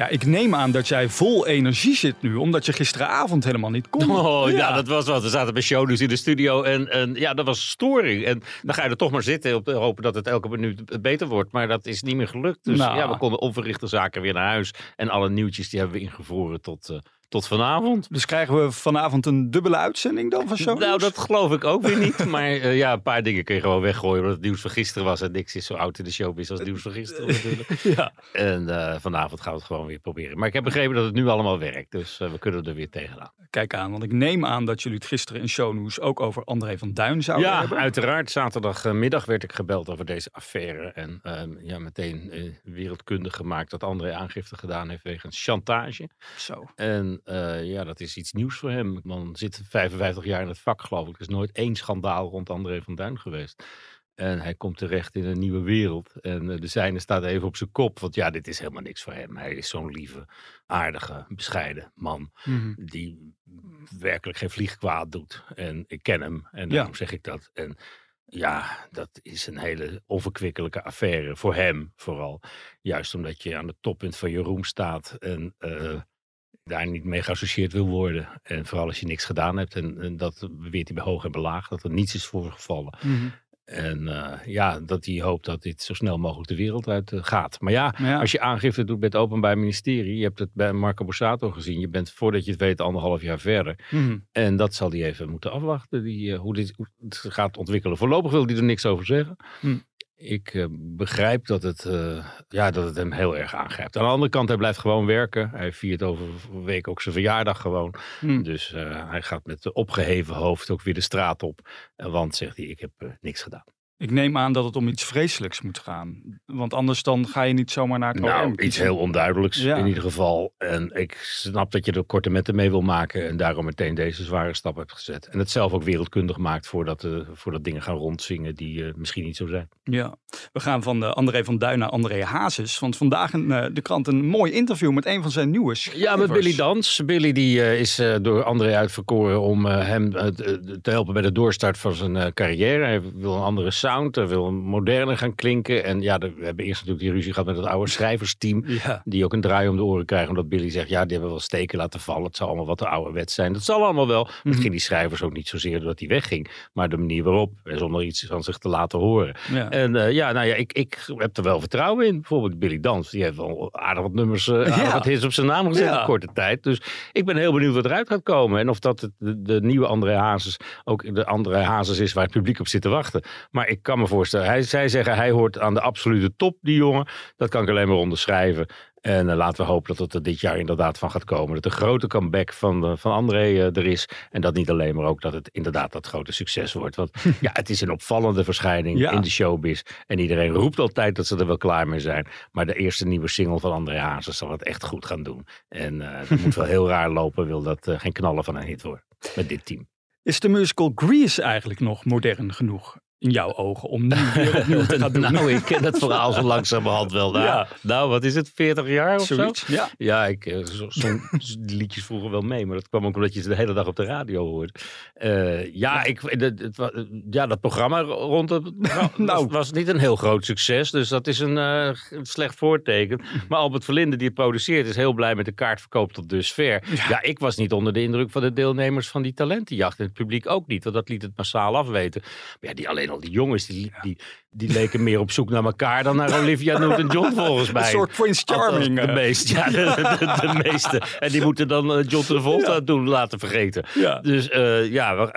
Ja, ik neem aan dat jij vol energie zit nu, omdat je gisteravond helemaal niet kon. Oh ja, dat was wat. We zaten bij shownieuws in de studio en, en ja, dat was storing. En dan ga je er toch maar zitten op hopen dat het elke minuut beter wordt. Maar dat is niet meer gelukt. Dus Nou. ja, we konden onverrichte zaken weer naar huis. En alle nieuwtjes die hebben we ingevroren tot, eh, tot vanavond. Dus krijgen we vanavond een dubbele uitzending dan van show? Nou, dat geloof ik ook weer niet. Maar eh, ja, een paar dingen kun je gewoon weggooien. Omdat het nieuws van gisteren was. En niks is zo oud in de showbiz als het nieuws van gisteren natuurlijk. Ja. En eh, vanavond gaan we het gewoon weer proberen. Maar ik heb begrepen dat het nu allemaal werkt. Dus eh, we kunnen er weer tegenaan. Kijk aan, want ik neem aan dat jullie het gisteren in shownieuws ook over André van Duin zouden Ja, hebben. uiteraard. Zaterdagmiddag werd ik gebeld over deze affaire. En ehm, ja, meteen eh, wereldkundig gemaakt dat André aangifte gedaan heeft wegens chantage. Zo. En eh, ja, dat is iets nieuws voor hem. Man zit 55 jaar in het vak, geloof ik. Er is nooit één schandaal rond André van Duin geweest. En hij komt terecht in een nieuwe wereld. En eh, de zijne staat even op zijn kop. Want ja, dit is helemaal niks voor hem. Hij is zo'n lieve, aardige, bescheiden man. Mhm. Die werkelijk geen vlieg kwaad doet. En ik ken hem. En daarom zeg ik dat. En ja, dat is een hele onverkwikkelijke affaire. Voor hem vooral. Juist omdat je aan het toppunt van je roem staat. En eh, daar niet mee geassocieerd wil worden. En vooral als je niks gedaan hebt. En, en dat beweert hij bij hoog en belaag. Dat er niets is voorgevallen. Mhm. En eh, ja, dat hij hoopt dat dit zo snel mogelijk de wereld uit eh, gaat. Maar ja, als je aangifte doet bij het Openbaar Ministerie. Je hebt het bij Marco Borsato gezien. Je bent voordat je het weet anderhalf jaar verder. Mhm. En dat zal hij even moeten afwachten. Die, eh, hoe dit hoe het gaat ontwikkelen. Voorlopig wil hij er niks over zeggen. Hm. Ik eh, begrijp dat het, eh, ja, dat het hem heel erg aangrijpt. Aan de andere kant, hij blijft gewoon werken. Hij viert over een week ook zijn verjaardag gewoon. Hm. Dus eh, hij gaat met opgeheven hoofd ook weer de straat op. Want, zegt hij, ik heb niks gedaan. Ik neem aan dat het om iets vreselijks moet gaan. Want anders dan ga je niet zomaar naar het Nou, iets heel onduidelijks Ja. in ieder geval. En ik snap dat je er korte metten mee wil maken. En daarom meteen deze zware stap hebt gezet. En het zelf ook wereldkundig maakt voordat, eh voordat dingen gaan rondzingen die eh, misschien niet zo zijn. Ja, we gaan van de André van Duin naar André Hazes. Want vandaag in eh, de krant een mooi interview met een van zijn nieuwe schrijvers. Ja, met Billy Dans. Billy die, eh, is eh, door André uitverkoren om eh, hem eh, te helpen bij de doorstart van zijn eh, carrière. Hij wil een andere sound, hij wil moderner gaan klinken. En ja, de- we hebben eerst natuurlijk die ruzie gehad met het oude schrijversteam. Ja. Die ook een draai om de oren krijgen. Omdat Billy zegt, ja, die hebben wel steken laten vallen. Het zal allemaal wat te ouderwet zijn. Dat zal allemaal wel. Het ging die schrijvers ook niet zozeer doordat hij wegging. Maar de manier waarop. En zonder iets van zich te laten horen. Ja. En eh, ja, nou ja, ik, ik heb er wel vertrouwen in. Bijvoorbeeld Billy Dans. Die heeft wel aardig wat nummers, eh aardig Ja. wat hits op zijn naam gezet in korte tijd. Dus ik ben heel benieuwd wat eruit gaat komen. En of dat het, de, de nieuwe André Hazes ook de André Hazes is waar het publiek op zit te wachten. Maar ik kan me voorstellen, hij, zij zeggen hij hoort aan de absolute top, die jongen. Dat kan ik alleen maar onderschrijven. En eh, laten we hopen dat het er dit jaar inderdaad van gaat komen. Dat de grote comeback van, eh, van André eh, er is. En dat niet alleen, maar ook dat het inderdaad dat grote succes wordt. Want ja, het is een opvallende verschijning Ja. in de showbiz. En iedereen roept altijd dat ze er wel klaar mee zijn. Maar de eerste nieuwe single van André Hazes zal het echt goed gaan doen. En dat moet wel heel raar lopen, wil dat geen knallen van een hit worden. Met dit team. Is de musical Grease eigenlijk nog modern genoeg in jouw ogen om nu weer opnieuw te gaan doen? nou, ik ken dat verhaal zo langzamerhand wel. Nou, Ja. nou, wat is het, 40 jaar of zo? Zoiets, ja. Ja, ik eh, zo- zong liedjes vroeger wel mee, maar dat kwam ook omdat je ze de hele dag op de radio hoorde. Eh, ja, ik, het, het ja, dat programma rond het nou, Nou. was, was niet een heel groot succes, dus dat is een eh, slecht voorteken. Maar Albert Verlinde, die het produceert, is heel blij met de kaartverkoop tot dusver. Ja. ik was niet onder de indruk van de deelnemers van die talentenjacht en het publiek ook niet, want dat liet het massaal afweten. Maar ja, die, alleen al die jongens, die, die, die leken meer op zoek naar elkaar dan naar Olivia Newton-John volgens mij. Een soort Prince Althans, Charming. De eh. meeste, ja, de, de, de meeste. En die moeten dan eh, John Travolta doen laten vergeten. Ja. Dus eh, ja,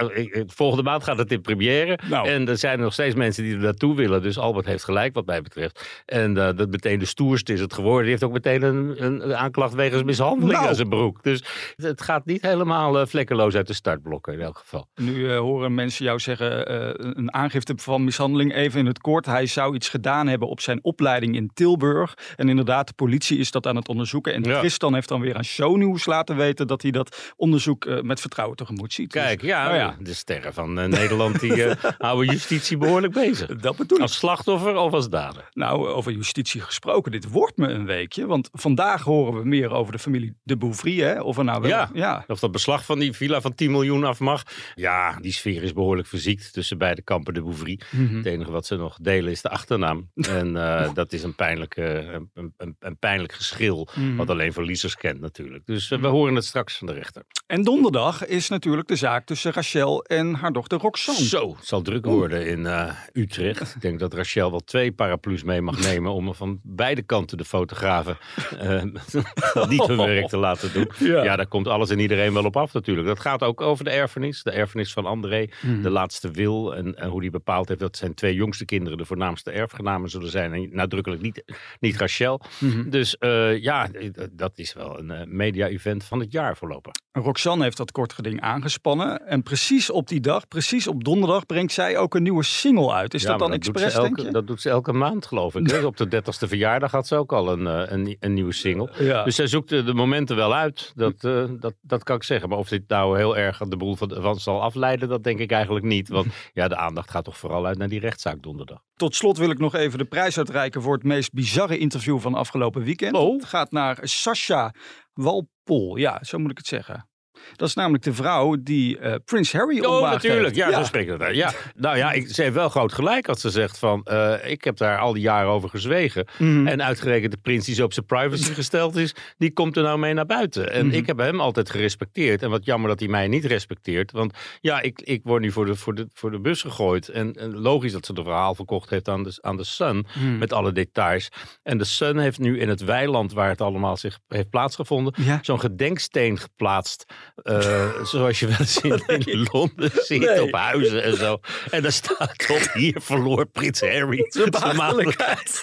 volgende maand gaat het in première. Nou. En er zijn nog steeds mensen die er naartoe willen. Dus Albert heeft gelijk wat mij betreft. En eh, dat meteen de stoerste is het geworden. Die heeft ook meteen een, een, aanklacht wegens mishandeling Nou. aan zijn broek. Dus het gaat niet helemaal eh, vlekkeloos uit de startblokken in elk geval. Nu horen mensen jou zeggen, een aangifte aangifte van mishandeling. Even in het kort. Hij zou iets gedaan hebben op zijn opleiding in Tilburg. En inderdaad, de politie is dat aan het onderzoeken. En Ja. Tristan heeft dan weer aan Shownieuws laten weten dat hij dat onderzoek eh, met vertrouwen tegemoet ziet. Kijk, Dus, ja, nou ja, de sterren van eh, Nederland die eh, houden justitie behoorlijk bezig. dat bedoel ik. Als slachtoffer of als dader? Nou, over justitie gesproken, dit wordt me een weekje. Want vandaag horen we meer over de familie de Bouvry. Hè? Of er nou wel, Ja. ja. Of dat beslag van die villa van 10 miljoen af mag. Ja, die sfeer is behoorlijk verziekt tussen beide kampen de Bouvry. Mhm. Het enige wat ze nog delen is de achternaam. En eh, dat is een pijnlijk, eh, een, een, een pijnlijk geschil. Mhm. Wat alleen verliezers kent natuurlijk. Dus eh, we horen het straks van de rechter. En donderdag is natuurlijk de zaak tussen Rachel en haar dochter Roxanne. Zo, het zal druk worden in eh, Utrecht. Ik denk dat Rachel wel twee paraplu's mee mag nemen om er van beide kanten de fotografen eh, niet hun werk te laten doen. Ja. Ja. daar komt alles en iedereen wel op af natuurlijk. Dat gaat ook over de erfenis. De erfenis van André, de laatste wil. En, en hoe die bepaald heeft dat zijn twee jongste kinderen de voornaamste erfgenamen zullen zijn. En nadrukkelijk niet, niet Rachel. Mhm. Dus eh, ja, dat is wel een media-event van het jaar voorlopig. Roxanne heeft dat kort geding aangespannen. En precies op die dag, precies op donderdag, brengt zij ook een nieuwe single uit. Is Ja, dat dan doet expres, elke, denk je? Dat doet ze elke maand, geloof ik. hè. Op de 30ste verjaardag had ze ook al een, eh, een, een nieuwe single. Ja. Dus zij zoekt de momenten wel uit. Dat, eh, dat, dat kan ik zeggen. Maar of dit nou heel erg de boel van, van zal afleiden, dat denk ik eigenlijk niet. Want ja, de aandacht gaat toch vooral uit naar die rechtszaak donderdag. Tot slot wil ik nog even de prijs uitreiken voor het meest bizarre interview van afgelopen weekend. Oh. Het gaat naar Sasha Walpol. Ja, zo moet ik het zeggen. Dat is namelijk de vrouw die eh, Prins Harry Oh, natuurlijk. heeft. Ja, zo spreekt het. Ja. Nou ja, ik, ze heeft wel groot gelijk als ze zegt van... eh, ik heb daar al die jaren over gezwegen. Mhm. En uitgerekend de prins die zo op zijn privacy gesteld is... die komt er nou mee naar buiten. En Mhm. ik heb hem altijd gerespecteerd. En wat jammer dat hij mij niet respecteert. Want ja, ik, ik word nu voor de, voor, de, voor de bus gegooid. En, en logisch dat ze de verhaal verkocht heeft aan de, aan de Sun... Mhm. met alle details. En de Sun heeft nu in het weiland waar het allemaal zich heeft plaatsgevonden... Ja. zo'n gedenksteen geplaatst. Eh, zoals je wel eens in, in Londen ziet Nee. op huizen en zo. En daar staat op, hier verloor prins Harry zijn maagdelijkheid.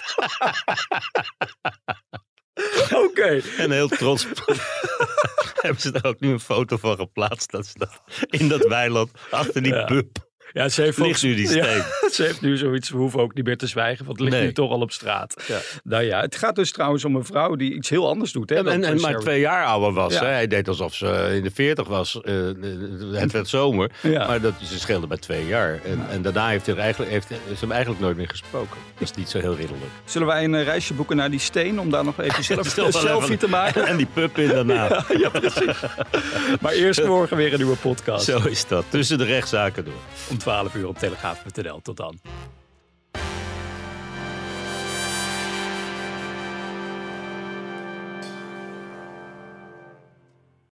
Oké. En heel trots hebben ze daar ook nu een foto van geplaatst. Dat ze dat in dat weiland achter die pub Ja, ze heeft ligt nu die Ja, steen. ze heeft nu zoiets, we hoeven ook niet meer te zwijgen, want het ligt Nee. nu toch al op straat. Ja. Nou ja, het gaat dus trouwens om een vrouw die iets heel anders doet. Hè, En, maar twee jaar ouder was. Ja. Hè? Hij deed alsof ze in de veertig was. Eh, het werd zomer. Maar dat, ze scheelde bij twee jaar. En, en daarna heeft hij eigenlijk, heeft, is hem eigenlijk nooit meer gesproken. Dat is niet zo heel ridderlijk. Zullen wij een eh, reisje boeken naar die steen om daar nog even zelf een selfie even- te maken? En die pub in daarna. ja, precies. Maar eerst morgen weer een nieuwe podcast. Zo is dat. Tussen de rechtszaken door. Om 12 uur op telegraaf.nl. Tot dan.